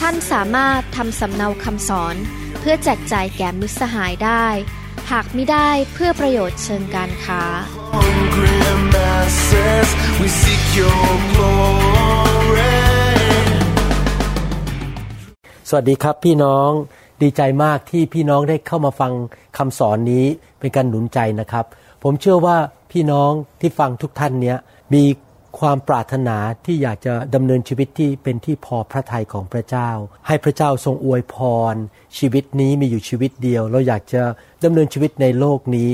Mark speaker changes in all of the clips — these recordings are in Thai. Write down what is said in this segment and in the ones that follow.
Speaker 1: ท่านสามารถทำสำเนาคำสอน เพื่อแจกจ่ายแก่มิตรสหายได้ หากไม่ได้เพื่อประโยชน์เชิงการค้า
Speaker 2: hungry masses, we seek your glory.
Speaker 3: สวัสดีครับพี่น้องดีใจมากที่พี่น้องได้เข้ามาฟังคำสอนนี้เป็นการหนุนใจนะครับ ผมเชื่อว่าพี่น้องที่ฟังทุกท่านเนี้ยมี ความปรารถนาที่อยากจะดำเนินชีวิตที่เป็นที่พอพระทัยของพระเจ้า ให้พระเจ้าทรงอวยพร ชีวิตนี้มีอยู่ชีวิตเดียว เราอยากจะดำเนินชีวิตในโลกนี้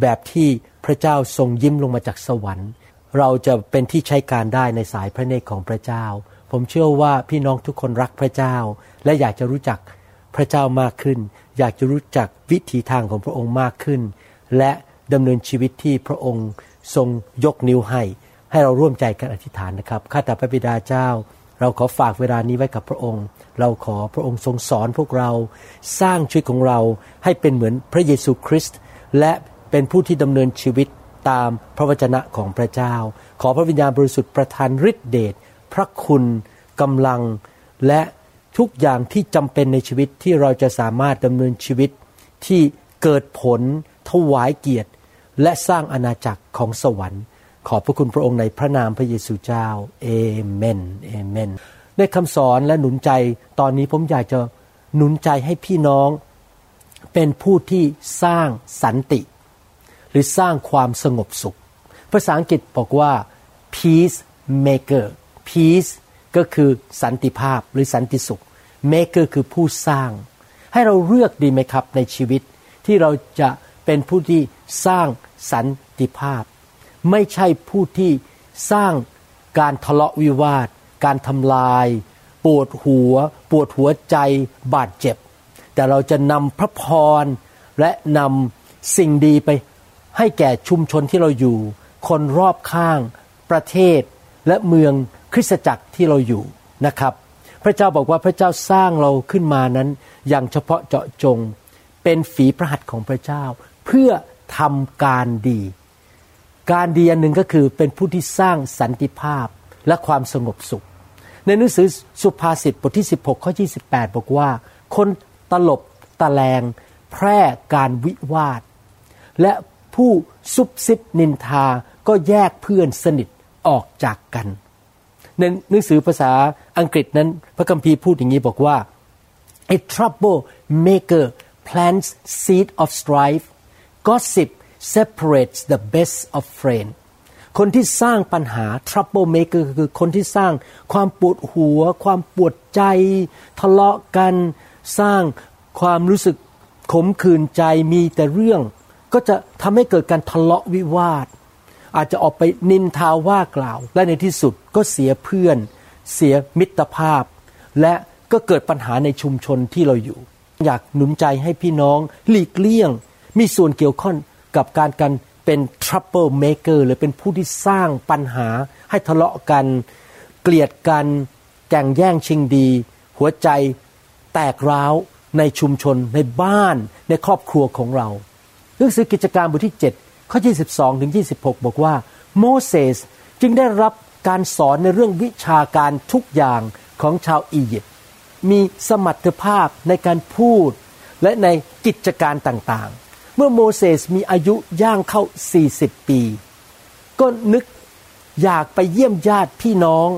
Speaker 3: แบบที่พระเจ้าทรงยิ้มลงมาจากสวรรค์ เราจะเป็นที่ใช้การได้ในสายพระเนตรของพระเจ้า ผมเชื่อว่าพี่น้องทุกคนรักพระเจ้า และอยากจะรู้จักพระเจ้ามากขึ้น อยากจะรู้จักวิถีทางของพระองค์มากขึ้น และดำเนินชีวิตที่พระองค์ทรงยกนิ้วให้ ให้เราร่วมใจกันอธิษฐานนะครับ ข้าแต่พระบิดาเจ้า เราขอฝากเวลานี้ไว้กับพระองค์ เราขอพระองค์ทรงสอนพวกเรา สร้างชีวิตของเราให้เป็นเหมือนพระเยซูคริสต์ และเป็นผู้ที่ดำเนินชีวิตตามพระวจนะของพระเจ้า ขอพระวิญญาณบริสุทธิ์ประทานฤทธิเดช พระคุณกำลัง และทุกอย่างที่จำเป็นในชีวิตที่เราจะสามารถดำเนินชีวิตที่เกิดผลถวายเกียรติ และสร้างอาณาจักรของสวรรค์ ขอบพระคุณพระองค์ในพระนามพระเยซูเจ้าเอเมนเอเมนในคำสอนและหนุนใจตอนนี้ผมอยากจะหนุนใจให้พี่น้อง เป็นผู้ที่สร้างสันติ หรือสร้างความสงบสุข ภาษาอังกฤษบอกว่า peace maker peace ก็คือสันติภาพหรือสันติสุข maker คือผู้สร้าง ให้เราเลือกดีไหมครับในชีวิต ที่เราจะเป็นผู้ที่สร้างสันติภาพ ไม่ใช่ผู้ที่สร้างการทะเลาะวิวาท การทำลาย ปวดหัว ปวดหัวใจบาดเจ็บ แต่เราจะนำพระพรและนำสิ่งดีไป ให้แก่ชุมชนที่เราอยู่ คนรอบข้าง ประเทศ และเมืองคริสตจักรที่เราอยู่นะครับ พระเจ้าบอกว่าพระเจ้าสร้างเราขึ้นมานั้น อย่างเฉพาะเจาะจง เป็นฝีพระหัตถ์ของพระเจ้า เพื่อทำการดี การดีอันหนึ่งก็คือเป็นผู้ที่สร้างสันติภาพและความสงบสุข ในหนังสือสุภาษิตบทที่ 16 ข้อ 28 บอกว่า คนตลบตะแลง แพร่การวิวาท และผู้ซุบซิบนินทาก็แยกเพื่อนสนิทออกจากกัน ในหนังสือภาษาอังกฤษนั้น พระคัมภีร์พูดอย่างนี้บอกว่า a trouble maker plants seed of strife gossip separates the best of friend คนที่สร้างปัญหา trouble maker คือคนที่สร้างความปวดหัว ความปวดใจ ทะเลาะกัน สร้างความรู้สึกขมขื่นใจมีแต่เรื่อง ก็จะทำให้เกิดการทะเลาะวิวาท อาจจะออกไปนินทาว่ากล่าว และในที่สุดก็เสียเพื่อน เสียมิตรภาพ และก็เกิดปัญหาในชุมชนที่เราอยู่ อยากหนุนใจให้พี่น้อง หลีกเลี่ยง มีส่วนเกี่ยวข้อง กับการกันเป็น trouble maker หรือเป็นผู้ที่สร้างปัญหาให้ทะเลาะกัน เกลียดกันแก่งแย่งชิงดี หัวใจแตกร้าวในชุมชนในบ้านในครอบครัวของเราหนังสือกิจการบทที่ 7 ข้อ 22 ถึง 26 บอกว่า โมเสสจึงได้รับการสอนในเรื่องวิชาการทุกอย่างของชาวอียิปต์มีสมรรถภาพในการพูดและในกิจการต่างๆ เมื่อโมเสสมีอายุย่างเข้า 40 ปี ก็นึกอยากไปเยี่ยมญาติพี่น้อง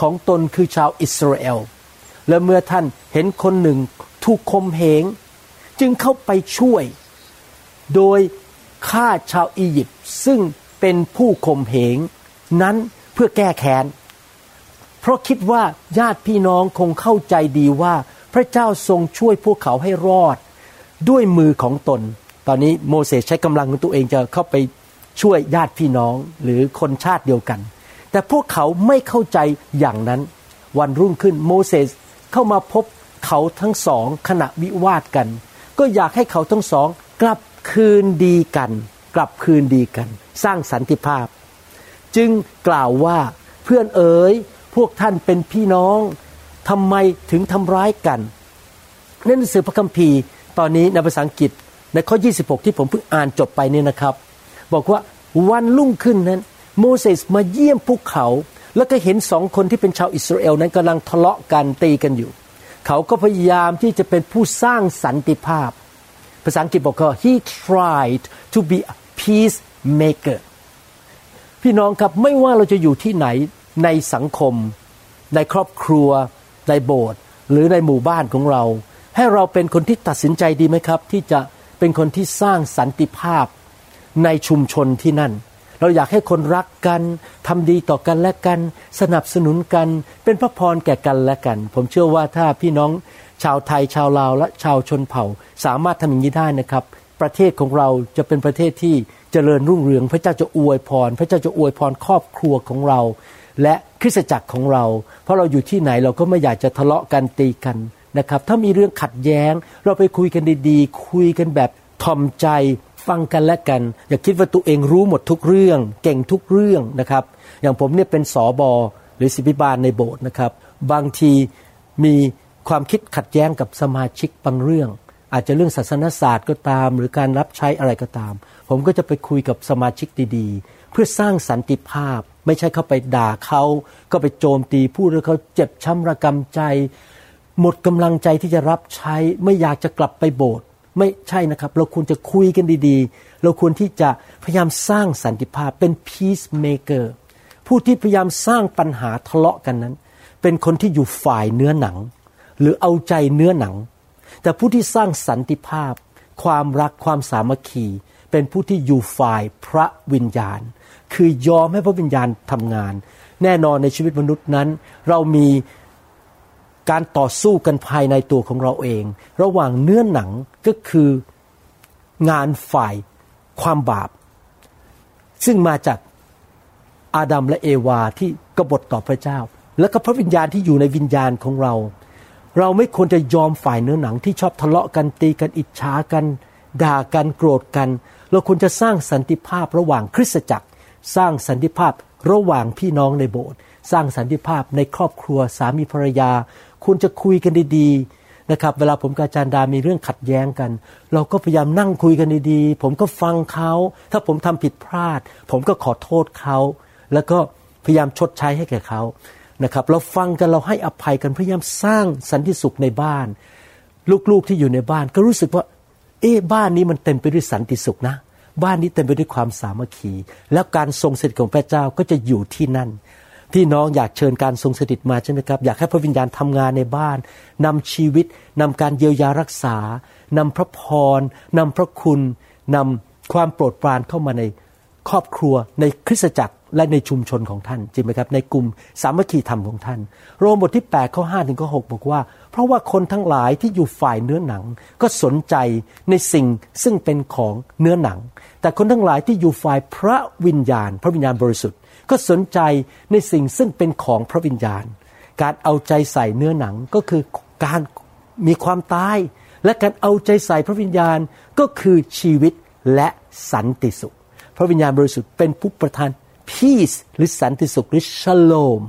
Speaker 3: ของตนคือชาวอิสราเอล และเมื่อท่านเห็นคนหนึ่งถูกคมเหง จึงเข้าไปช่วย โดยฆ่าชาวอียิปต์ซึ่งเป็นผู้ข่มเหง นั้นเพื่อแก้แค้น เพราะคิดว่าญาติพี่น้องคงเข้าใจดีว่า พระเจ้าทรงช่วยพวกเขาให้รอด ด้วยมือของตน ตอนนี้โมเสสใช้กำลังของตัวเองจะเข้าไปช่วยญาติพี่น้องหรือคนชาติเดียวกัน แต่พวกเขาไม่เข้าใจอย่างนั้น วันรุ่งขึ้นโมเสสเข้ามาพบเขาทั้งสองขณะวิวาทกัน ก็อยากให้เขาทั้งสองกลับคืนดีกัน กลับคืนดีกัน สร้างสันติภาพ จึงกล่าวว่าเพื่อนเอ๋ยพวกท่านเป็นพี่น้องทำไมถึงทำร้ายกันในหนังสือพระคัมภีร์ตอนนี้ในภาษาอังกฤษ ในข้อ 26 ที่ผมเพิ่งอ่านจบไปนี่นะครับ บอกว่าวันรุ่งขึ้นนั้น โมเสสมาเยี่ยมพวกเขา แล้วก็เห็นสองคนที่เป็นชาวอิสราเอลนั้นกำลังทะเลาะกันตีกันอยู่ เขาก็พยายามที่จะเป็นผู้สร้างสันติภาพ ภาษาอังกฤษบอกว่า he tried to be a peacemaker พี่น้องครับไม่ว่าเราจะอยู่ที่ไหนในสังคม ในครอบครัว ในโบสถ์หรือในหมู่บ้านของเรา ให้เราเป็นคนที่ตัดสินใจดีไหมครับ ที่จะ เป็นคนที่สร้างสันติภาพในชุมชนที่นั่น เราอยากให้คนรักกันทำดีต่อกันและกัน สนับสนุนกัน เป็นพระพรแก่กันและกัน ผมเชื่อว่าถ้าพี่น้องชาวไทยชาวลาวและชาวชนเผ่า สามารถทำอย่างนี้ได้นะครับ ประเทศของเราจะเป็นประเทศที่เจริญรุ่งเรือง พระเจ้าจะอวยพร พระเจ้าจะอวยพรครอบครัวของเรา และคริสตจักรของเรา เพราะเราอยู่ที่ไหนเราก็ไม่อยากจะทะเลาะกันตีกัน นะครับ ถ้ามีเรื่องขัดแย้ง เราไปคุยกันดีๆ คุยกันแบบทอมใจฟังกันและกัน อย่าคิดว่าตัวเองรู้หมดทุกเรื่อง เก่งทุกเรื่องนะครับ อย่างผมเนี่ยเป็นสอบอหรือศิบิบาลในโบสถ์นะครับ บางทีมีความคิดขัดแย้งกับสมาชิกบางเรื่อง อาจจะเรื่องศาสนศาสตร์ก็ตาม หรือการรับใช้อะไรก็ตาม ผมก็จะไปคุยกับสมาชิกดีๆ เพื่อสร้างสันติภาพ ไม่ใช่เข้าไปด่าเขาก็ไปโจมตีพูดแล้วเขาเจ็บช้ำระกำใจ หมดกำลังใจที่จะรับใช้ไม่อยากจะกลับไปโบสถ์ไม่ใช่นะครับ เราควรจะคุยกันดีๆ เราควรที่จะพยายามสร้างสันติภาพเป็น peacemaker ผู้ที่พยายามสร้างปัญหาทะเลาะกันนั้น เป็นคนที่อยู่ฝ่ายเนื้อหนัง หรือเอาใจเนื้อหนัง แต่ผู้ที่สร้างสันติภาพ ความรักความสามัคคี เป็นผู้ที่อยู่ฝ่ายพระวิญญาณ คือยอมให้พระวิญญาณทำงาน แน่นอนในชีวิตมนุษย์นั้น เรามี การต่อสู้กันภายในตัวของเราเอง ระหว่างเนื้อหนังก็คืองานฝ่ายความบาป ซึ่งมาจากอาดัมและเอวาที่กบฏต่อพระเจ้า แล้วก็พระวิญญาณที่อยู่ในวิญญาณของเรา เราไม่ควรจะยอมฝ่ายเนื้อหนังที่ชอบทะเลาะกันตีกันอิจฉากัน ด่ากันโกรธกัน เราควรจะสร้างสันติภาพระหว่างคริสตจักร สร้างสันติภาพระหว่างพี่น้องในโบสถ์สร้างสันติภาพในครอบครัวสามีภรรยา ควรจะคุยกันดีๆนะครับ เวลาผมกับอาจารย์ดามีเรื่องขัดแย้งกัน เราก็พยายามนั่งคุยกันดีๆ ผมก็ฟังเขา ถ้าผมทำผิดพลาด ผมก็ขอโทษเขา แล้วก็พยายามชดใช้ให้แก่เขานะครับ เราฟังกันเราให้อภัยกันพยายามสร้างสันติสุขในบ้าน ลูกๆที่อยู่ในบ้านก็รู้สึกว่า เอ๊บ้านนี้มันเต็มไปด้วยสันติสุขนะบ้านนี้เต็มไปด้วยความสามัคคี แล้วการทรงสถิตของพระเจ้าก็จะอยู่ที่นั่น พี่น้องอยากเชิญการทรงสถิตมาใช่ไหมครับ อยากให้พระวิญญาณทำงานในบ้านนำชีวิตนำการเยียวยารักษานำพระพรนำพระคุณนำความโปรดปรานเข้ามาในครอบครัวในคริสตจักรและในชุมชนของท่านจริงไหมครับในกลุ่มสามัคคีธรรมของท่าน โรมบทที่8ข้อ5ถึงข้อ6บอกว่า เพราะว่าคนทั้งหลายที่อยู่ฝ่ายเนื้อหนัง ก็สนใจในสิ่งซึ่งเป็นของเนื้อหนัง แต่คนทั้งหลายที่อยู่ฝ่ายพระวิญญาณ พระวิญญาณบริสุทธิ์ ก็สนใจในสิ่งซึ่งเป็นของพระวิญญาณ การเอาใจใส่เนื้อหนังก็คือการมีความตาย และการเอาใจใส่พระวิญญาณก็คือชีวิตและสันติสุข พระวิญญาณบริสุทธิ์เป็นผู้ประทาน peace หรือสันติสุขหรือ shalom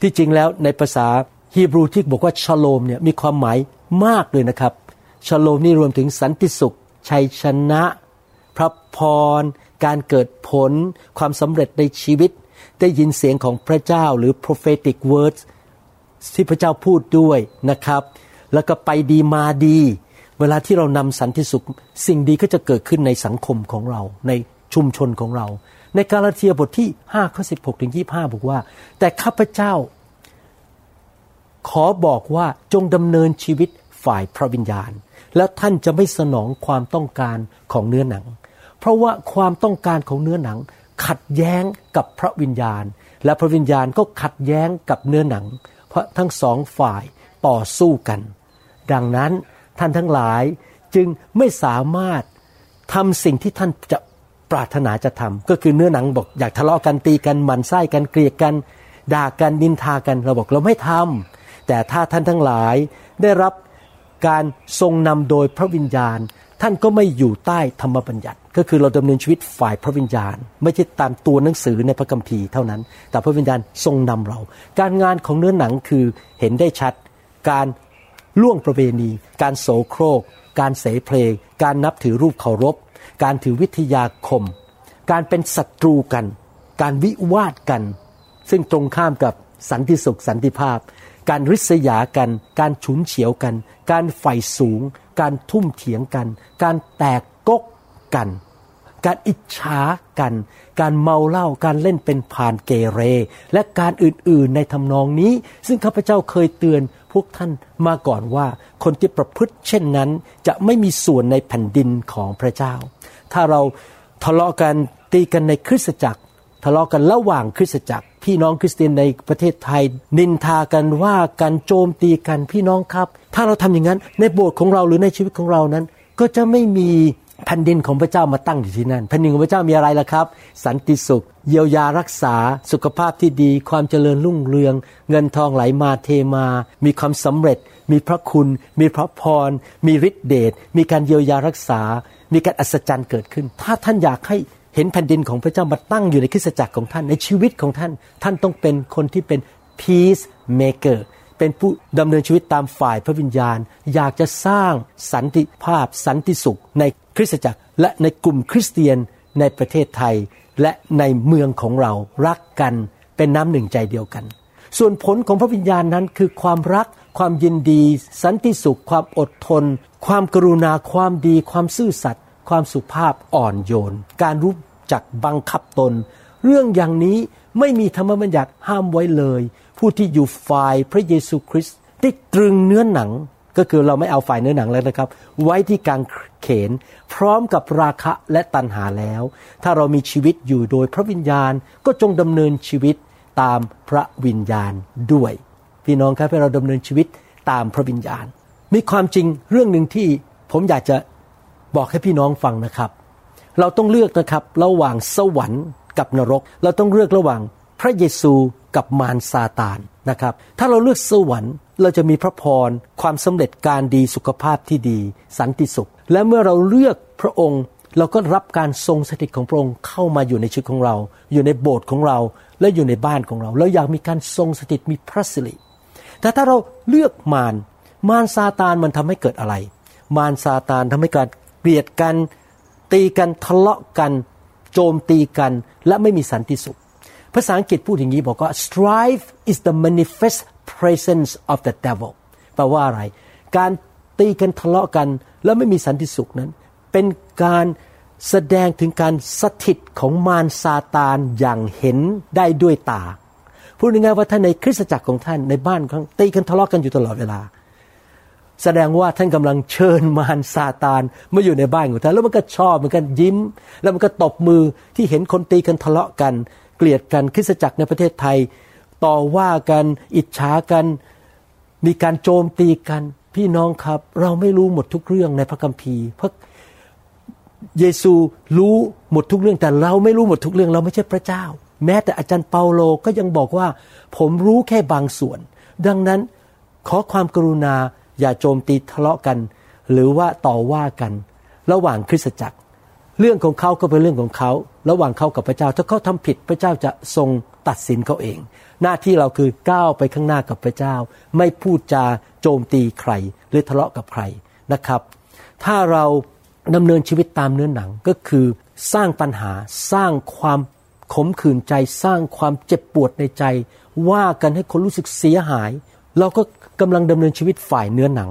Speaker 3: ที่จริงแล้วในภาษาฮีบรูที่บอกว่า shalom เนี่ยมีความหมายมากเลยนะครับ shalom นี่รวมถึงสันติสุข ชัยชนะ พระพร การเกิดผล ความสำเร็จในชีวิต ได้ยินเสียงของพระเจ้าหรือ prophetic words ที่พระเจ้าพูดด้วยนะครับ แล้วก็ไปดีมาดี เวลาที่เรานำสันติสุข สิ่งดีก็จะเกิดขึ้นในสังคมของเรา ในชุมชนของเรา ในกาลาเทียบทที่5ข้อ16ถึง25 บอกว่า แต่ข้าพเจ้า ขอบอกว่าจงดำเนินชีวิตฝ่ายพระวิญญาณ แล้วท่านจะไม่สนองความต้องการของเนื้อหนัง เพราะว่าความต้องการของเนื้อหนัง ขัดแย้งกับพระวิญญาณ และพระวิญญาณก็ขัดแย้งกับเนื้อหนัง เพราะทั้งสองฝ่ายต่อสู้กัน ดังนั้นท่านทั้งหลายจึงไม่สามารถทำสิ่งที่ท่านจะปรารถนาจะทำก็คือเนื้อหนังบอกอยากทะเลาะกันตีกันหมันไส้กันเกลียดกัน ด่ากันนินทากันเราบอกเราไม่ทำแต่ถ้าท่านทั้งหลายได้รับการทรงนำโดยพระวิญญาณ ท่านก็ไม่อยู่ใต้ธรรมบัญญัติ ก็คือเราดำเนินชีวิตฝ่ายพระวิญญาณ ไม่ใช่ตามตัวหนังสือในพระคัมภีร์เท่านั้น แต่พระวิญญาณทรงนำเรา การงานของเนื้อหนังคือเห็นได้ชัด การล่วงประเวณี การโสโครก การเสเพลง การนับถือรูปเคารพ การถือวิทยาคม การเป็นศัตรูกัน การวิวาทกัน ซึ่งตรงข้ามกับสันติสุขสันติภาพ การริษยากัน การฉุนเฉียวกัน การไฟสูง การทุ่มเถียงกัน การแตกกก กัน การอิจฉากัน การเมาเหล้าการเล่นเป็นผ่านเกเร และการอื่นๆในทำนองนี้ ซึ่งข้าพเจ้าเคยเตือนพวกท่านมาก่อนว่า คนที่ประพฤติเช่นนั้น จะไม่มีส่วนในแผ่นดินของพระเจ้า ถ้าเราทะเลาะกันตีกันในคริสตจักร ทะเลาะกันระหว่างคริสตจักร พี่น้องคริสเตียนในประเทศไทย นินทากันว่ากันโจมตีกันพี่น้องครับ ถ้าเราทำอย่างนั้นในโบสถ์ของเราหรือในชีวิตของเรานั้น ก็จะไม่มี แผ่นดินของพระเจ้ามาตั้งอยู่ที่นั่นแผ่นดินของพระเจ้ามีอะไรล่ะครับ สันติสุข เยียวยารักษา สุขภาพที่ดี ความเจริญรุ่งเรือง เงินทองไหลมาเทมา มีความสำเร็จ มีพระคุณ มีพระพร มีฤทธิเดช มีการเยียวยารักษา มีการอัศจรรย์เกิดขึ้น ถ้าท่านอยากให้เห็นแผ่นดินของพระเจ้ามาตั้งอยู่ในคริสตจักรของท่านในชีวิตของท่าน ท่านต้องเป็นคนที่เป็น peace maker เป็นผู้ดำเนินชีวิตตามฝ่ายพระวิญญาณ อยากจะสร้างสันติภาพสันติสุขใน คริสตจักรและในกลุ่มคริสเตียนในประเทศไทยและในเมืองของเรารักกันเป็นน้ำหนึ่งใจเดียวกัน ส่วนผลของพระวิญญาณนั้นคือความรัก ความยินดี สันติสุข ความอดทน ความกรุณาความดี ความซื่อสัตย์ความสุภาพอ่อนโยน การรู้จักบังคับตน เรื่องอย่างนี้ไม่มีธรรมบัญญัติห้ามไว้เลย ผู้ที่อยู่ฝ่ายพระเยซูคริสต์ได้ตรึงเนื้อหนัง ก็คือเราไม่เอาฝ่ายเนื้อหนังแล้วนะครับ ไว้ที่กางเขน พร้อมกับราคะและตัณหาแล้ว ถ้าเรามีชีวิตอยู่โดยพระวิญญาณก็จงดำเนินชีวิตตามพระวิญญาณด้วย พี่น้องครับให้เราดำเนินชีวิตตามพระวิญญาณ มีความจริงเรื่องหนึ่งที่ผมอยากจะบอกให้พี่น้องฟังนะครับ เราต้องเลือกนะครับระหว่างสวรรค์กับนรก เราต้องเลือกระหว่างพระเยซูกับมารซาตานนะครับ ถ้าเราเลือกสวรรค์ เราจะมีพระพรความสำเร็จการดีสุขภาพที่ดี สันติสุข และเมื่อเราเลือกพระองค์ เราก็รับการทรงสถิตของพระองค์เข้ามาอยู่ในชีวิตของเรา อยู่ในโบสถ์ของเราและอยู่ในบ้านของเราเราอยากมีการทรงสถิตมีพระสิริแต่ถ้าเราเลือกมารมารซาตานมันทำให้เกิดอะไร มารซาตานทำให้การเกลียดกันตีกันทะเลาะกัน โจมตีกันและไม่มีสันติสุข ภาษาอังกฤษพูดอย่างนี้บอกว่า strife is the manifest presence of the devil แปลว่าอะไร การตีกันทะเลาะกัน แล้วไม่มีสันติสุขนั้น เป็นการแสดงถึงการสถิตของมารซาตานอย่างเห็นได้ด้วยตา พูดง่ายๆว่าท่านในคริสตจักรของท่านในบ้านของตีกันทะเลาะกันอยู่ตลอดเวลา แสดงว่าท่านกำลังเชิญมารซาตานมาอยู่ในบ้านของท่านแล้วมันก็ชอบมันก็ยิ้ม แล้วมันก็ตบมือที่เห็นคนตีกันทะเลาะกัน เกลียดกันคริสตจักรในประเทศไทย ต่อว่ากันอิจฉากัน มีการโจมตีกัน พี่น้องครับ เราไม่รู้หมดทุกเรื่องในพระคัมภีร์เพราะเยซูรู้หมดทุกเรื่องแต่เราไม่รู้หมดทุกเรื่องเราไม่ใช่พระเจ้า แม้แต่อาจารย์เปาโลก็ยังบอกว่า ผมรู้แค่บางส่วน ดังนั้นขอความกรุณาอย่าโจมตีทะเลาะกัน หรือว่าต่อว่ากัน ระหว่างคริสตจักร เรื่องของเขาก็เป็นเรื่องของเขา ระหว่างเขากับพระเจ้า ถ้าเขาทำผิดพระเจ้าจะทรงตัดสินเขาเอง หน้าที่เราคือก้าวไปข้างหน้ากับพระเจ้า ไม่พูดจาโจมตีใคร หรือทะเลาะกับใครนะครับ ถ้าเราดำเนินชีวิตตามเนื้อหนังก็คือสร้างปัญหาสร้างความขมขื่นใจสร้างความเจ็บปวดในใจ ว่ากันให้คนรู้สึกเสียหาย เราก็กำลังดำเนินชีวิตฝ่ายเนื้อหนัง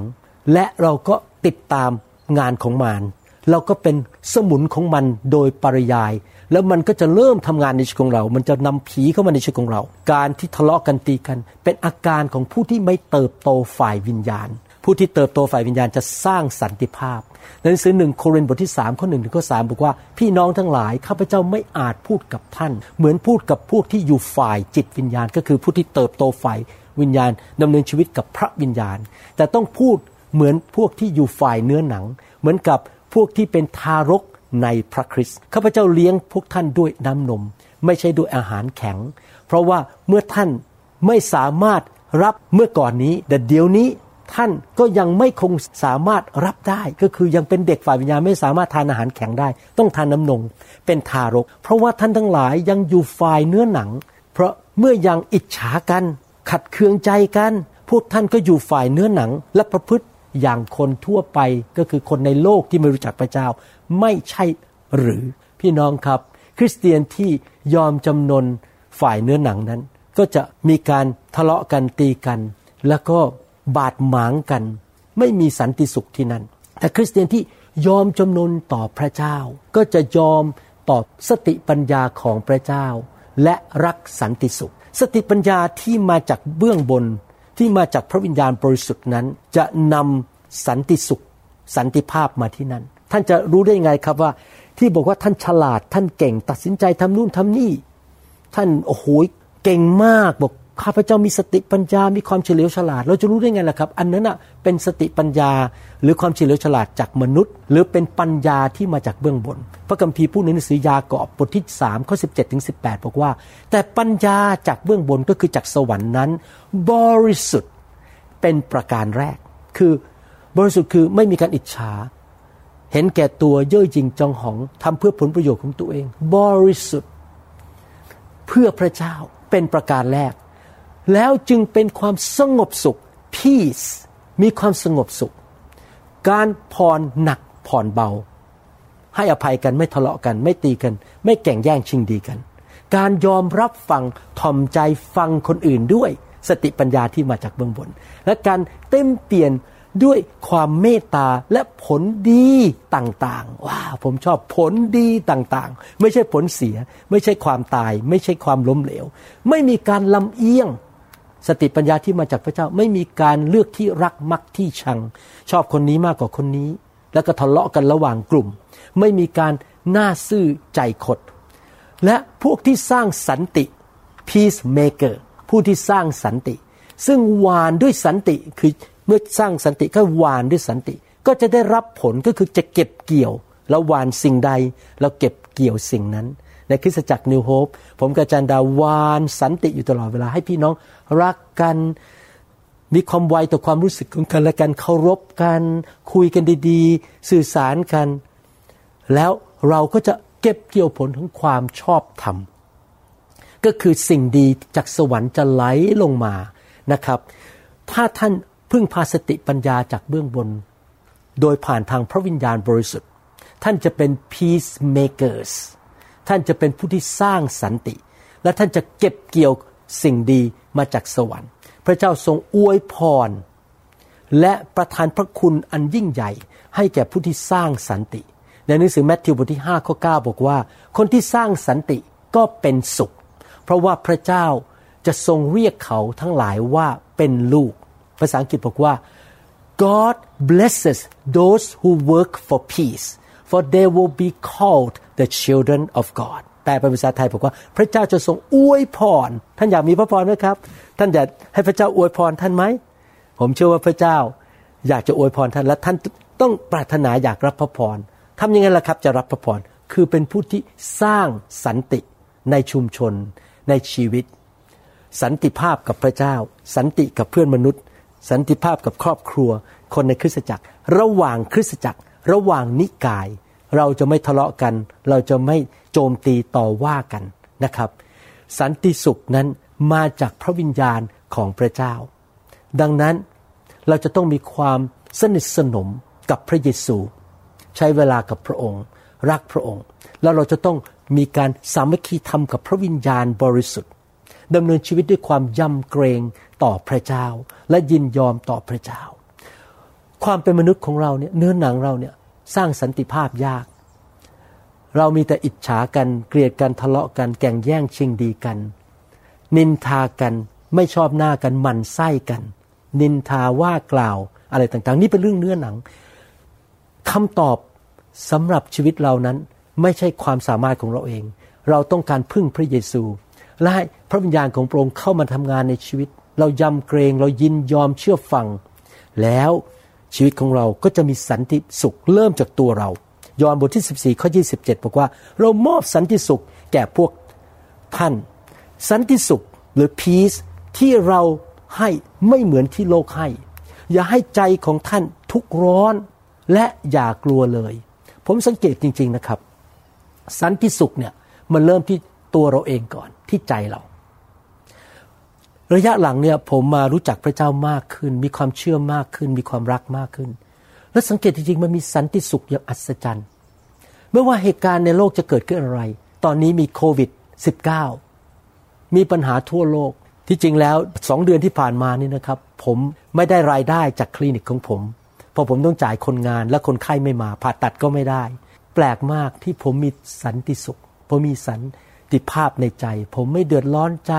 Speaker 3: และเราก็ติดตามงานของมาร เราก็เป็นสมุนของมันโดยปริยาย แล้วมันก็จะเริ่มทำงานในชีวิตของเรา มันจะนำผีเข้ามาในชีวิตของเรา การที่ทะเลาะกันตีกัน เป็นอาการของผู้ที่ไม่เติบโตฝ่ายวิญญาณ ผู้ที่เติบโตฝ่ายวิญญาณจะสร้างสันติภาพในหนังสือหนึ่งโครินธ์บทที่3ข้อหนึ่งถึงข้อสบอกว่า พี่น้องทั้งหลายข้าพเจ้าไม่อาจพูดกับท่าน เหมือนพูดกับพวกที่อยู่ฝ่ายจิตวิญญาณ ก็คือผู้ที่เติบโตฝ่ายวิญญาณดำเนินชีวิตกับพระวิญญาณ แต่ต้องพูดเหมือนพวกที่อยู่ฝ่ายเนื้อหนัง เหมือนกับ พวกที่เป็นทารกในพระคริสต์ข้าพเจ้าเลี้ยงพวกท่านด้วยน้ำนม ไม่ใช่ด้วยอาหารแข็ง เพราะว่าเมื่อท่านไม่สามารถรับเมื่อก่อนนี้ แต่เดี๋ยวนี้ท่านก็ยังไม่คงสามารถรับได้ ก็คือยังเป็นเด็กฝ่ายวิญญาณไม่สามารถทานอาหารแข็งได้ ต้องทานน้ำนมเป็นทารก เพราะว่าท่านทั้งหลายยังอยู่ฝ่ายเนื้อหนัง เพราะเมื่อยังอิจฉากัน ขัดเคืองใจกัน พวกท่านก็อยู่ฝ่ายเนื้อหนัง และประพฤติ อย่างคนทั่วไปก็คือคนในโลกที่ไม่รู้จักพระเจ้า ไม่ใช่หรือพี่น้องครับ คริสเตียนที่ยอมจำนนฝ่ายเนื้อหนังนั้น ก็จะมีการทะเลาะกันตีกัน แล้วก็บาดหมางกัน ไม่มีสันติสุขที่นั่น แต่คริสเตียนที่ยอมจำนนต่อพระเจ้า ก็จะยอมต่อสติปัญญาของพระเจ้า และรักสันติสุข สติปัญญาที่มาจากเบื้องบน ที่มาจากพระวิญญาณบริสุทธิ์นั้น จะนำสันติสุข สันติภาพมาที่นั่น ท่านจะรู้ได้ยังไงครับว่า ที่บอกว่าท่านฉลาดท่านเก่ง ตัดสินใจทำนู่นทำนี่ ท่านโอ้โหเก่งมากบอก ข้าพเจ้ามีสติปัญญา มีความเฉลียวฉลาด เราจะรู้ได้ไงล่ะครับ อันนั้นอะเป็นสติปัญญา หรือความเฉลียวฉลาดจากมนุษย์ หรือเป็นปัญญาที่มาจากเบื้องบน พระคัมภีร์พูดในหนังสือยากอบบทที่3ข้อ17ถึง18 บอกว่า แต่ปัญญาจากเบื้องบนก็คือจากสวรรค์นั้น บริสุทธิ์เป็นประการแรก คือบริสุทธิ์คือไม่มีการอิจฉา เห็นแก่ตัวเย่อหยิ่งจองหองทำเพื่อผลประโยชน์ของตัวเอง บริสุทธิ์เพื่อพระเจ้าเป็นประการแรก แล้วจึงเป็นความสงบสุข peace มีความสงบสุข การผ่อนหนักผ่อนเบา ให้อภัยกันไม่ทะเลาะกัน ไม่ตีกัน ไม่แก่งแย่งชิงดีกัน การยอมรับฟังทอมใจฟังคนอื่นด้วยสติปัญญาที่มาจากเบื้องบน และการเต็มเปลี่ยนด้วยความเมตตาและผลดีต่างๆ ว้าผมชอบผลดีต่างๆ ไม่ใช่ผลเสีย ไม่ใช่ความตาย ไม่ใช่ความล้มเหลว ไม่มีการลำเอียง สติปัญญาที่มาจากพระเจ้าไม่มีการเลือกที่รักมักที่ชัง ชอบคนนี้มากกว่าคนนี้ แล้วก็ทะเลาะกันระหว่างกลุ่ม ไม่มีการหน้าซื่อใจขด และพวกที่สร้างสันติ peacemaker ผู้ที่สร้างสันติ ซึ่งหวานด้วยสันติคือเมื่อสร้างสันติก็หวานด้วยสันติ ก็จะได้รับผลก็คือจะเก็บเกี่ยว แล้วหวานสิ่งใด เราเก็บเกี่ยวสิ่งนั้น ในคริสตจักรนิวโฮปผมกับจันดาวานสันติอยู่ตลอดเวลาให้พี่น้องรักกันมีความไวต่อความรู้สึกของกันและกันเคารพกัน คุยกันดีๆ สื่อสารกัน แล้วเราก็จะเก็บเกี่ยวผลของความชอบธรรม ก็คือสิ่งดีจากสวรรค์จะไหลลงมานะครับ ถ้าท่านพึ่งพาสติปัญญาจากเบื้องบน โดยผ่านทางพระวิญญาณบริสุทธิ์ ท่านจะเป็น peacemakers ท่านจะเป็นผู้ที่สร้างสันติ และท่านจะเก็บเกี่ยวสิ่งดีมาจากสวรรค์ พระเจ้าทรงอวยพร และประทานพระคุณอันยิ่งใหญ่ ให้แก่ผู้ที่สร้างสันติ ในหนังสือแมทธิวบทที่5ข้อ9บอกว่า คนที่สร้างสันติก็เป็นสุข เพราะว่าพระเจ้าจะทรงเรียกเขาทั้งหลายว่าเป็นลูก ภาษาอังกฤษบอกว่า God blesses those who work for peace for they will be called the children of God แปลเป็นภาษาไทยบอกว่าพระเจ้าจะทรงอวยพร ท่านอยากมีพระพรไหมครับ ท่านอยากให้พระเจ้าอวยพรท่านไหม ผมเชื่อว่าพระเจ้าอยากจะอวยพรท่านและท่านต้องปรารถนาอยากรับพระพรทำยังไงล่ะครับจะรับพระพร คือเป็นผู้ที่สร้างสันติในชุมชน ในชีวิต สันติภาพกับพระเจ้า สันติกับเพื่อนมนุษย์ สันติภาพกับครอบครัว คนในคริสตจักร ระหว่างคริสตจักร ระหว่างนิกาย เราจะไม่ทะเลาะกัน เราจะไม่โจมตีต่อว่ากันนะครับ สันติสุขนั้นมาจากพระวิญญาณของพระเจ้า ดังนั้นเราจะต้องมีความสนิทสนมกับพระเยซู ใช้เวลากับพระองค์ รักพระองค์ แล้วเราจะต้องมีการสามัคคีธรรมกับพระวิญญาณบริสุทธิ์ดำเนินชีวิตด้วยความยำเกรงต่อพระเจ้า และยินยอมต่อพระเจ้า ความเป็นมนุษย์ของเราเนี่ยเนื้อหนังเราเนี่ย สร้างสันติภาพยาก เรามีแต่อิจฉากันเกลียดกันทะเลาะกันแก่งแย่งชิงดีกัน นินทากันไม่ชอบหน้ากันมันไส้กัน นินทาว่ากล่าวอะไรต่างๆ นี่เป็นเรื่องเนื้อหนังคำตอบสำหรับชีวิตเรานั้นไม่ใช่ความสามารถของเราเอง เราต้องการพึ่งพระเยซู และให้พระวิญญาณของพระองค์เข้ามาทำงานในชีวิต เรายำเกรงเรายินยอมเชื่อฟัง แล้ว ชีวิตของเราก็จะมีสันติสุขเริ่มจากตัวเรา ยอห์นบทที่ 14 ข้อ 27 บอกว่า เรามอบสันติสุขแก่พวกท่าน สันติสุขหรือ peace ที่เราให้ไม่เหมือนที่โลกให้ อย่าให้ใจของท่านทุกข์ร้อนและอย่ากลัวเลย ผมสังเกตจริง ๆนะครับ สันติสุขเนี่ยมันเริ่มที่ตัวเราเองก่อนที่ใจเรา ระยะหลังเนี่ยผมมารู้จักพระเจ้ามากขึ้น มีความเชื่อมากขึ้น มีความรักมากขึ้น และสังเกตจริงๆมันมีสันติสุขอย่างอัศจรรย์ไม่ว่าเหตุการณ์ในโลกจะเกิดขึ้นอะไร ตอนนี้มีโควิด -19 มีปัญหาทั่วโลกที่จริงแล้วสองเดือนที่ผ่านมานี่นะครับ ผมไม่ได้รายได้จากคลินิกของผม เพราะผมต้องจ่ายคนงานและคนไข้ไม่มาผ่าตัดก็ไม่ได้ แปลกมากที่ผมมีสันติสุข ผมมีสันติภาพในใจ ผมไม่เดือดร้อนใจ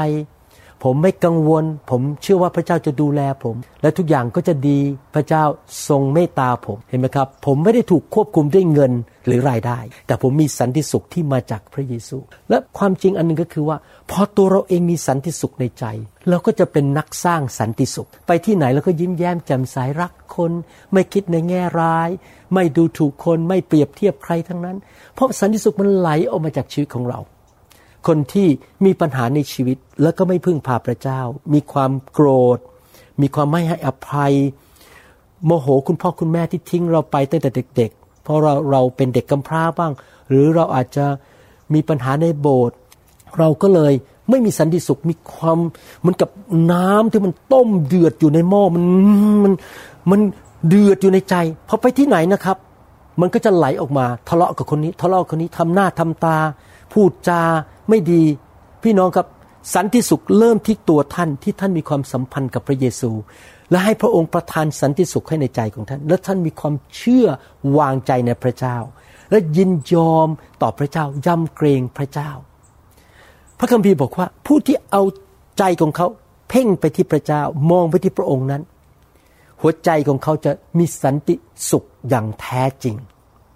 Speaker 3: ผมไม่กังวล ผมเชื่อว่าพระเจ้าจะดูแลผม และทุกอย่างก็จะดีพระเจ้าทรงเมตตาผมเห็นไหมครับ ผมไม่ได้ถูกควบคุมด้วยเงินหรือรายได้ แต่ผมมีสันติสุขที่มาจากพระเยซู และความจริงอันหนึงก็คือว่า พอตัวเราเองมีสันติสุขในใจ เราก็จะเป็นนักสร้างสันติสุข ไปที่ไหนเราก็ยิ้มแย้มแจ่มใสรักคน ไม่คิดในแง่ร้าย ไม่ดูถูกคนไม่เปรียบเทียบใครทั้งนั้น เพราะสันติสุขมันไหลออกมาจากชีวิตของเรา คนที่มีปัญหาในชีวิตแล้วก็ไม่พึ่งพาพระเจ้า มีความโกรธ มีความไม่ให้อภัย โมโหคุณพ่อคุณแม่ที่ทิ้งเราไปตั้งแต่เด็ก ๆ เพราะเราเราเป็นเด็กกำพร้าบ้าง หรือเราอาจจะมีปัญหาในโบสถ์เราก็เลยไม่มีสันติสุขมีความเหมือนกับน้ำที่มันต้มเดือดอยู่ในหม้อมันมันมันเดือดอยู่ในใจพอไปที่ไหนนะครับ มันก็จะไหลออกมาทะเลาะกับคนนี้ ทะเลาะคนนี้ทำหน้าทำตา พูดจาไม่ดี พี่น้องครับสันติสุขเริ่มที่ตัวท่านที่ท่านมีความสัมพันธ์กับพระเยซู และให้พระองค์ประทานสันติสุขให้ในใจของท่าน และท่านมีความเชื่อวางใจในพระเจ้า และยินยอมต่อพระเจ้ายำเกรงพระเจ้า พระคัมภีร์บอกว่า ผู้ที่เอาใจของเขาเพ่งไปที่พระเจ้ามองไปที่พระองค์นั้น หัวใจของเขาจะมีสันติสุขอย่างแท้จริง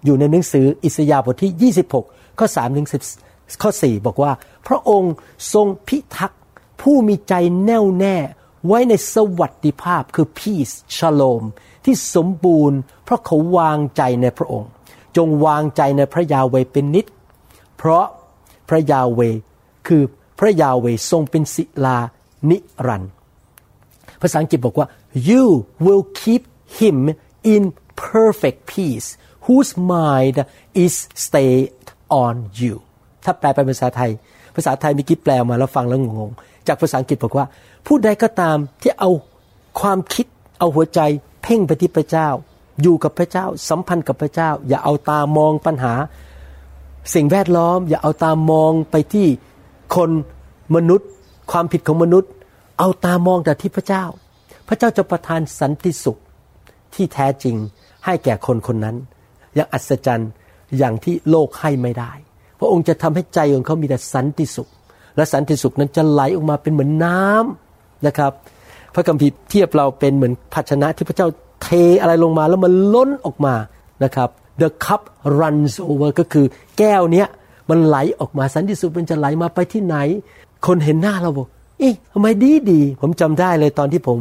Speaker 3: อยู่ในหนังสืออิสยาห์บทที่ 26ข้อ3ถึง ข้อ 4 บอกว่า พระองค์ทรงพิทักษ์ผู้มีใจแน่วแน่ไว้ในสวัสดิภาพคือ peace shalom ที่สมบูรณ์ เพราะเขาวางใจในพระองค์ จงวางใจในพระยาเวเป็นนิด เพราะพระยาเวคือพระยาเวทรงเป็นศิลานิรันดร์ภาษาอังกฤษบอกว่า you will keep him in perfect peace whose mind is stayed on you ถ้าแปลเป็นภาษาไทย ภาษาไทยมีกิ๊บแปลมาแล้วฟังแล้วงงจากภาษาอังกฤษบอกว่า ผู้ใดก็ตามที่เอาความคิดเอาหัวใจ เพ่งไปที่พระเจ้า อยู่กับพระเจ้า สัมพันธ์กับพระเจ้า อย่าเอาตามองปัญหา สิ่งแวดล้อม อย่าเอาตามองไปที่คนมนุษย์ ความผิดของมนุษย์ เอาตามองแต่ที่พระเจ้า พระเจ้าจะประทานสันติสุขที่แท้จริงให้แก่คนคนนั้น อย่างอัศจรรย์อย่างที่โลกให้ไม่ได้ พระองค์จะทำให้ใจของเขามีแต่สันติสุข และสันติสุขนั้นจะไหลออกมาเป็นเหมือนน้ำนะครับ พระคัมภีร์เทียบเราเป็นเหมือนภาชนะที่พระเจ้าเทอะไรลงมาแล้วมันล้นออกมานะครับ the cup runs over ก็คือแก้วเนี้ยมันไหลออกมาสันติสุขมันจะไหลมาไปที่ไหน คนเห็นหน้าเราบอกเอ๊ะทำไมดีดี ผมจำได้เลยตอนที่ผม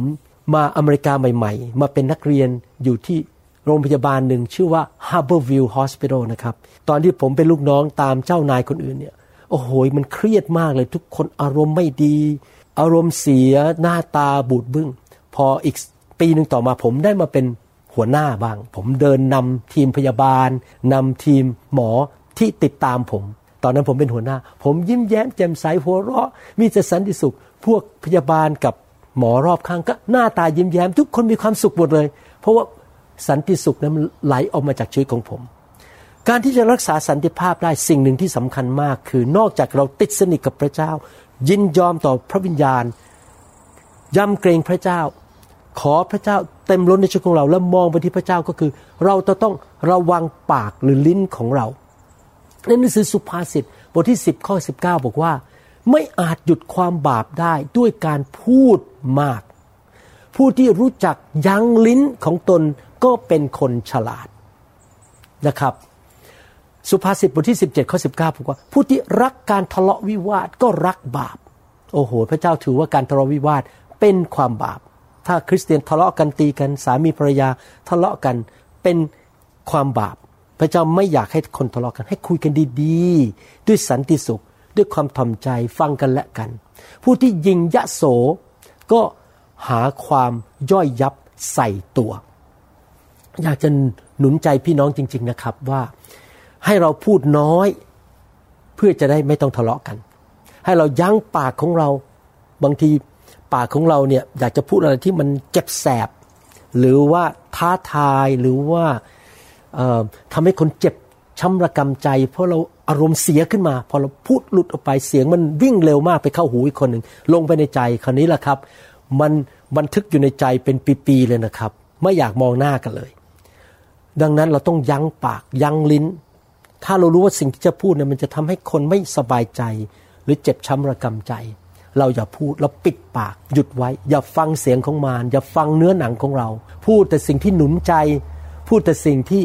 Speaker 3: มาอเมริกาใหม่ ๆ มาเป็นนักเรียนอยู่ที่ โรงพยาบาลหนึ่งชื่อว่า Harborview Hospital นะครับ ตอนที่ผมเป็นลูกน้องตามเจ้านายคนอื่นเนี่ย โอ้โห มันเครียดมากเลยทุกคนอารมณ์ไม่ดี อารมณ์เสียหน้าตาบูดบึง้ง พออีกปีหนึ่งต่อมาผมได้มาเป็นหัวหน้าบ้าง ผมเดินนำทีมพยาบาลนำทีมหมอที่ติดตามผม ตอนนั้นผมเป็นหัวหน้า ผมยิ้มแย้มแจ่มใสหัวเราะ มีแต่สันติสุข พวกพยาบาลกับหมอรอบข้างก็หน้าตายิ้มแย้ม ทุกคนมีความสุขหมดเลย เพราะว่า สันติสุขนั้นมันไหลออกมาจากชีวิตของผม การที่จะรักษาสันติภาพได้สิ่งหนึ่งที่สำคัญมาก คือนอกจากเราติดสนิทกับพระเจ้า ยินยอมต่อพระวิญญาณยำเกรงพระเจ้า ขอพระเจ้าเต็มล้นในชีวิตของเราแล้วมองไปที่พระเจ้าก็คือ เราจะต้องระวังปากหรือลิ้นของเราในหนังสือสุภาษิตบทที่ 10 ข้อ 19 บอกว่า ไม่อาจหยุดความบาปได้ด้วยการพูดมาก ผู้ที่รู้จักยั้งลิ้นของตน ก็เป็นคนฉลาดนะครับ สุภาษิตบทที่ 17ข้อ19บอกว่า ผู้ที่รักการทะเลาะวิวาทก็รักบาป โอ้โห พระเจ้าถือว่าการทะเลาะวิวาทเป็นความบาป ถ้าคริสเตียนทะเลาะกันตีกันสามีภรรยาทะเลาะกันเป็นความบาป พระเจ้าไม่อยากให้คนทะเลาะกันให้คุยกันดีๆ ด้วยสันติสุข ด้วยความทำใจฟังกันและกัน ผู้ที่ยิงยะโสก็หาความย่อยยับใส่ตัว อยากจะหนุนใจพี่น้องจริง ๆนะครับว่าให้เราพูดน้อย เพื่อจะได้ไม่ต้องทะเลาะกัน ให้เรายั้งปากของเราบางทีปากของเราเนี่ยอยากจะพูดอะไรที่มันเจ็บแสบ หรือว่าท้าทายหรือว่าทำให้คนเจ็บช้ำระกำใจ เพราะเราอารมณ์เสียขึ้นมา พอเราพูดหลุดออกไปเสียงมันวิ่งเร็วมากไปเข้าหูอีกคนหนึ่งลงไปในใจคราวนี้แหละครับ มันบันทึกอยู่ในใจเป็นปีๆเลยนะครับ ไม่อยากมองหน้ากันเลย ดังนั้นเราต้องยั้งปากยั้งลิ้น ถ้าเรารู้ว่าสิ่งที่จะพูดเนี่ยมันจะทำให้คนไม่สบายใจ หรือเจ็บช้ำระกำใจ เราอย่าพูดเราปิดปากหยุดไว้ อย่าฟังเสียงของมารอย่าฟังเนื้อหนังของเรา พูดแต่สิ่งที่หนุนใจ พูดแต่สิ่งที่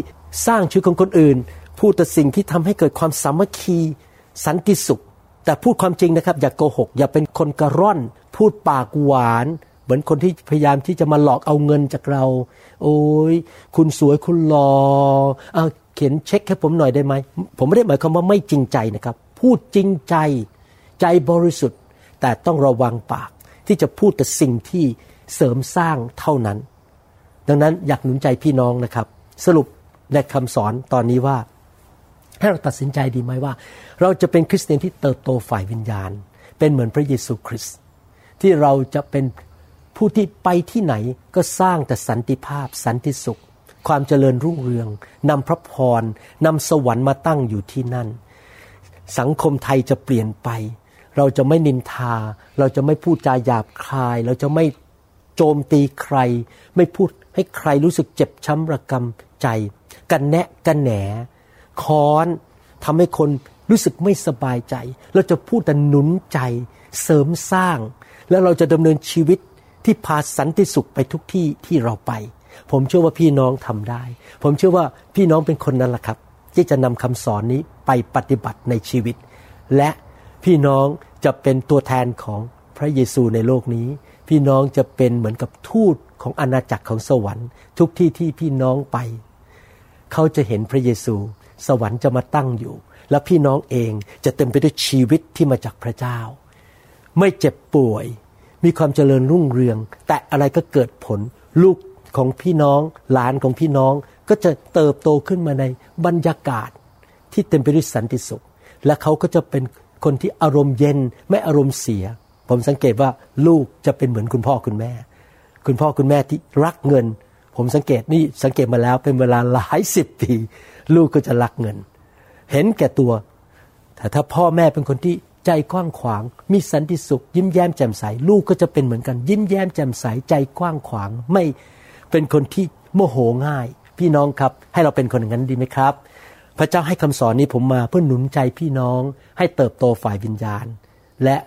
Speaker 3: สร้างชีวิตของคนอื่น พูดแต่สิ่งที่ทำให้เกิดความสามัคคีสันติสุข แต่พูดความจริงนะครับ อย่ากโกหก อย่าเป็นคนกระร่อน พูดปากหวาน เหมือนคนที่พยายามที่จะมาหลอกเอาเงินจากเรา โอ้ยคุณสวยคุณหลอ่อเขียนเช็คให้ผมหน่อยได้ไหม ผมไม่ได้หมายความว่าไม่จริงใจนะครับ พูดจริงใจใจบริสุทธิ์ แต่ต้องระวังปากที่จะพูดแต่สิ่งที่เสริมสร้างเท่านั้น ดังนั้นอยากหนุนใจพี่น้องนะครับ สรุปในคำสอนตอนนี้ว่าให้เราตัดสินใจดีไหมว่า เราจะเป็นคริสเตียนที่เติบโตฝ่ายวิญญาณ เป็นเหมือนพระเยซูคริสต์ที่เราจะเป็น ผู้ที่ไปที่ไหนก็สร้างแต่สันติภาพ สันติสุข ความเจริญรุ่งเรืองนำพระพรนำสวรรค์มาตั้งอยู่ที่นั่น สังคมไทยจะเปลี่ยนไป เราจะไม่นินทา เราจะไม่พูดจาหยาบคาย เราจะไม่โจมตีใคร ไม่พูดให้ใครรู้สึกเจ็บช้ำระกำใจ กันแนะกันแหนค้อนทำให้คนรู้สึกไม่สบายใจ เราจะพูดแต่หนุนใจ เสริมสร้าง แล้วเราจะดำเนินชีวิต ที่พาสันติสุขไปทุกที่ที่เราไป ผมเชื่อว่าพี่น้องทำได้ ผมเชื่อว่าพี่น้องเป็นคนนั้นแหละครับ ที่จะนำคำสอนนี้ไปปฏิบัติในชีวิต และพี่น้องจะเป็นตัวแทนของพระเยซูในโลกนี้ พี่น้องจะเป็นเหมือนกับทูตของอาณาจักรของสวรรค์ ทุกที่ที่พี่น้องไป เขาจะเห็นพระเยซู สวรรค์จะมาตั้งอยู่ และพี่น้องเองจะเต็มไปด้วยชีวิตที่มาจากพระเจ้า ไม่เจ็บป่วย มีความเจริญรุ่งเรือง แต่อะไรก็เกิดผล ลูกของพี่น้อง หลานของพี่น้องก็จะเติบโตขึ้นมาในบรรยากาศที่เต็มไปด้วยสันติสุข และเขาก็จะเป็นคนที่อารมณ์เย็นไม่อารมณ์เสีย ผมสังเกตว่าลูกจะเป็นเหมือนคุณพ่อคุณแม่ คุณพ่อคุณแม่ที่รักเงิน ผมสังเกตนี่สังเกตมาแล้วเป็นเวลาหลายสิบปี ลูกก็จะรักเงิน เห็นแก่ตัว แต่ถ้าพ่อแม่เป็นคนที่ ใจกว้างขวาง มีสันติสุข ยิ้มแย้มแจ่มใส ลูกก็จะเป็นเหมือนกัน ยิ้มแย้มแจ่มใส ใจกว้างขวาง ไม่เป็นคนที่โมโหง่าย พี่น้องครับ ให้เราเป็นคนอย่างนั้นดีไหมครับ พระเจ้าให้คำสอนนี้ผมมาเพื่อหนุนใจพี่น้อง ให้เติบโตฝ่ายวิญญาณ และ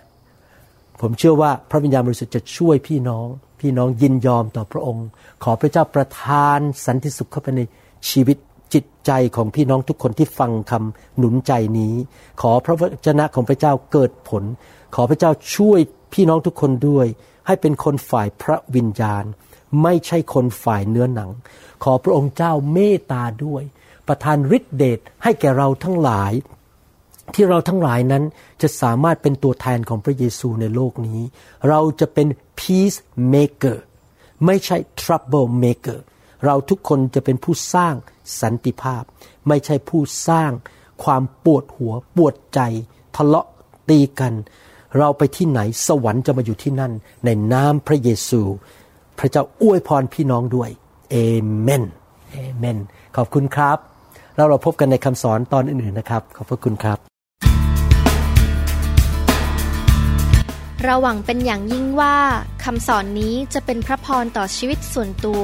Speaker 3: ผมเชื่อว่าพระวิญญาณบริสุทธิ์จะช่วยพี่น้อง พี่น้องยินยอมต่อพระองค์ ขอพระเจ้าประทานสันติสุขเข้าไปในชีวิต จิตใจของพี่น้องทุกคนที่ฟังคำหนุนใจนี้ ขอพระวจนะของพระเจ้าเกิดผล ขอพระเจ้าช่วยพี่น้องทุกคนด้วย ให้เป็นคนฝ่ายพระวิญญาณ ไม่ใช่คนฝ่ายเนื้อหนัง ขอพระองค์เจ้าเมตตาด้วย ประทานฤทธิเดชให้แก่เราทั้งหลาย ที่เราทั้งหลายนั้นจะสามารถเป็นตัวแทนของพระเยซูในโลกนี้ เราจะเป็น peace maker ไม่ใช่ trouble maker เราทุกคนจะเป็นผู้สร้าง สันติภาพ ไม่ใช่ผู้สร้างความปวดหัวปวดใจ ทะเลาะตีกัน เราไปที่ไหนสวรรค์จะมาอยู่ที่นั่น ในนามพระเยซู พระเจ้าอวยพรพี่น้องด้วยเอเมนเอเมน ขอบคุณครับเราเราพบกันในคำสอนตอนอื่นๆนะครับ ขอบพระคุณครับ
Speaker 1: เราหวังเป็นอย่างยิ่งว่าคำสอนนี้จะเป็นพระพรต่อชีวิตส่วนตัว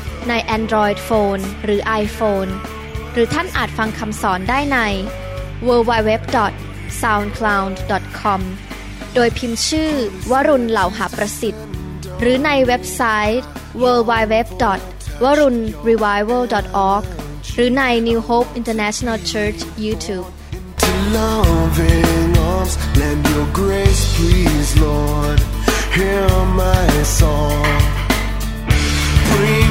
Speaker 1: ใน Android Phone หรือ iPhone หรือท่านอาจฟังคำสอนได้ใน www.soundcloud.com โดยพิมพ์ชื่อ วรุณเหล่าหาประสิทธิ์ หรือในเว็บไซต์ www.warunrevival.org หรือใน New Hope International Church YouTube
Speaker 2: to loving arms. Lend your grace, please, Lord. Hear my song. Bring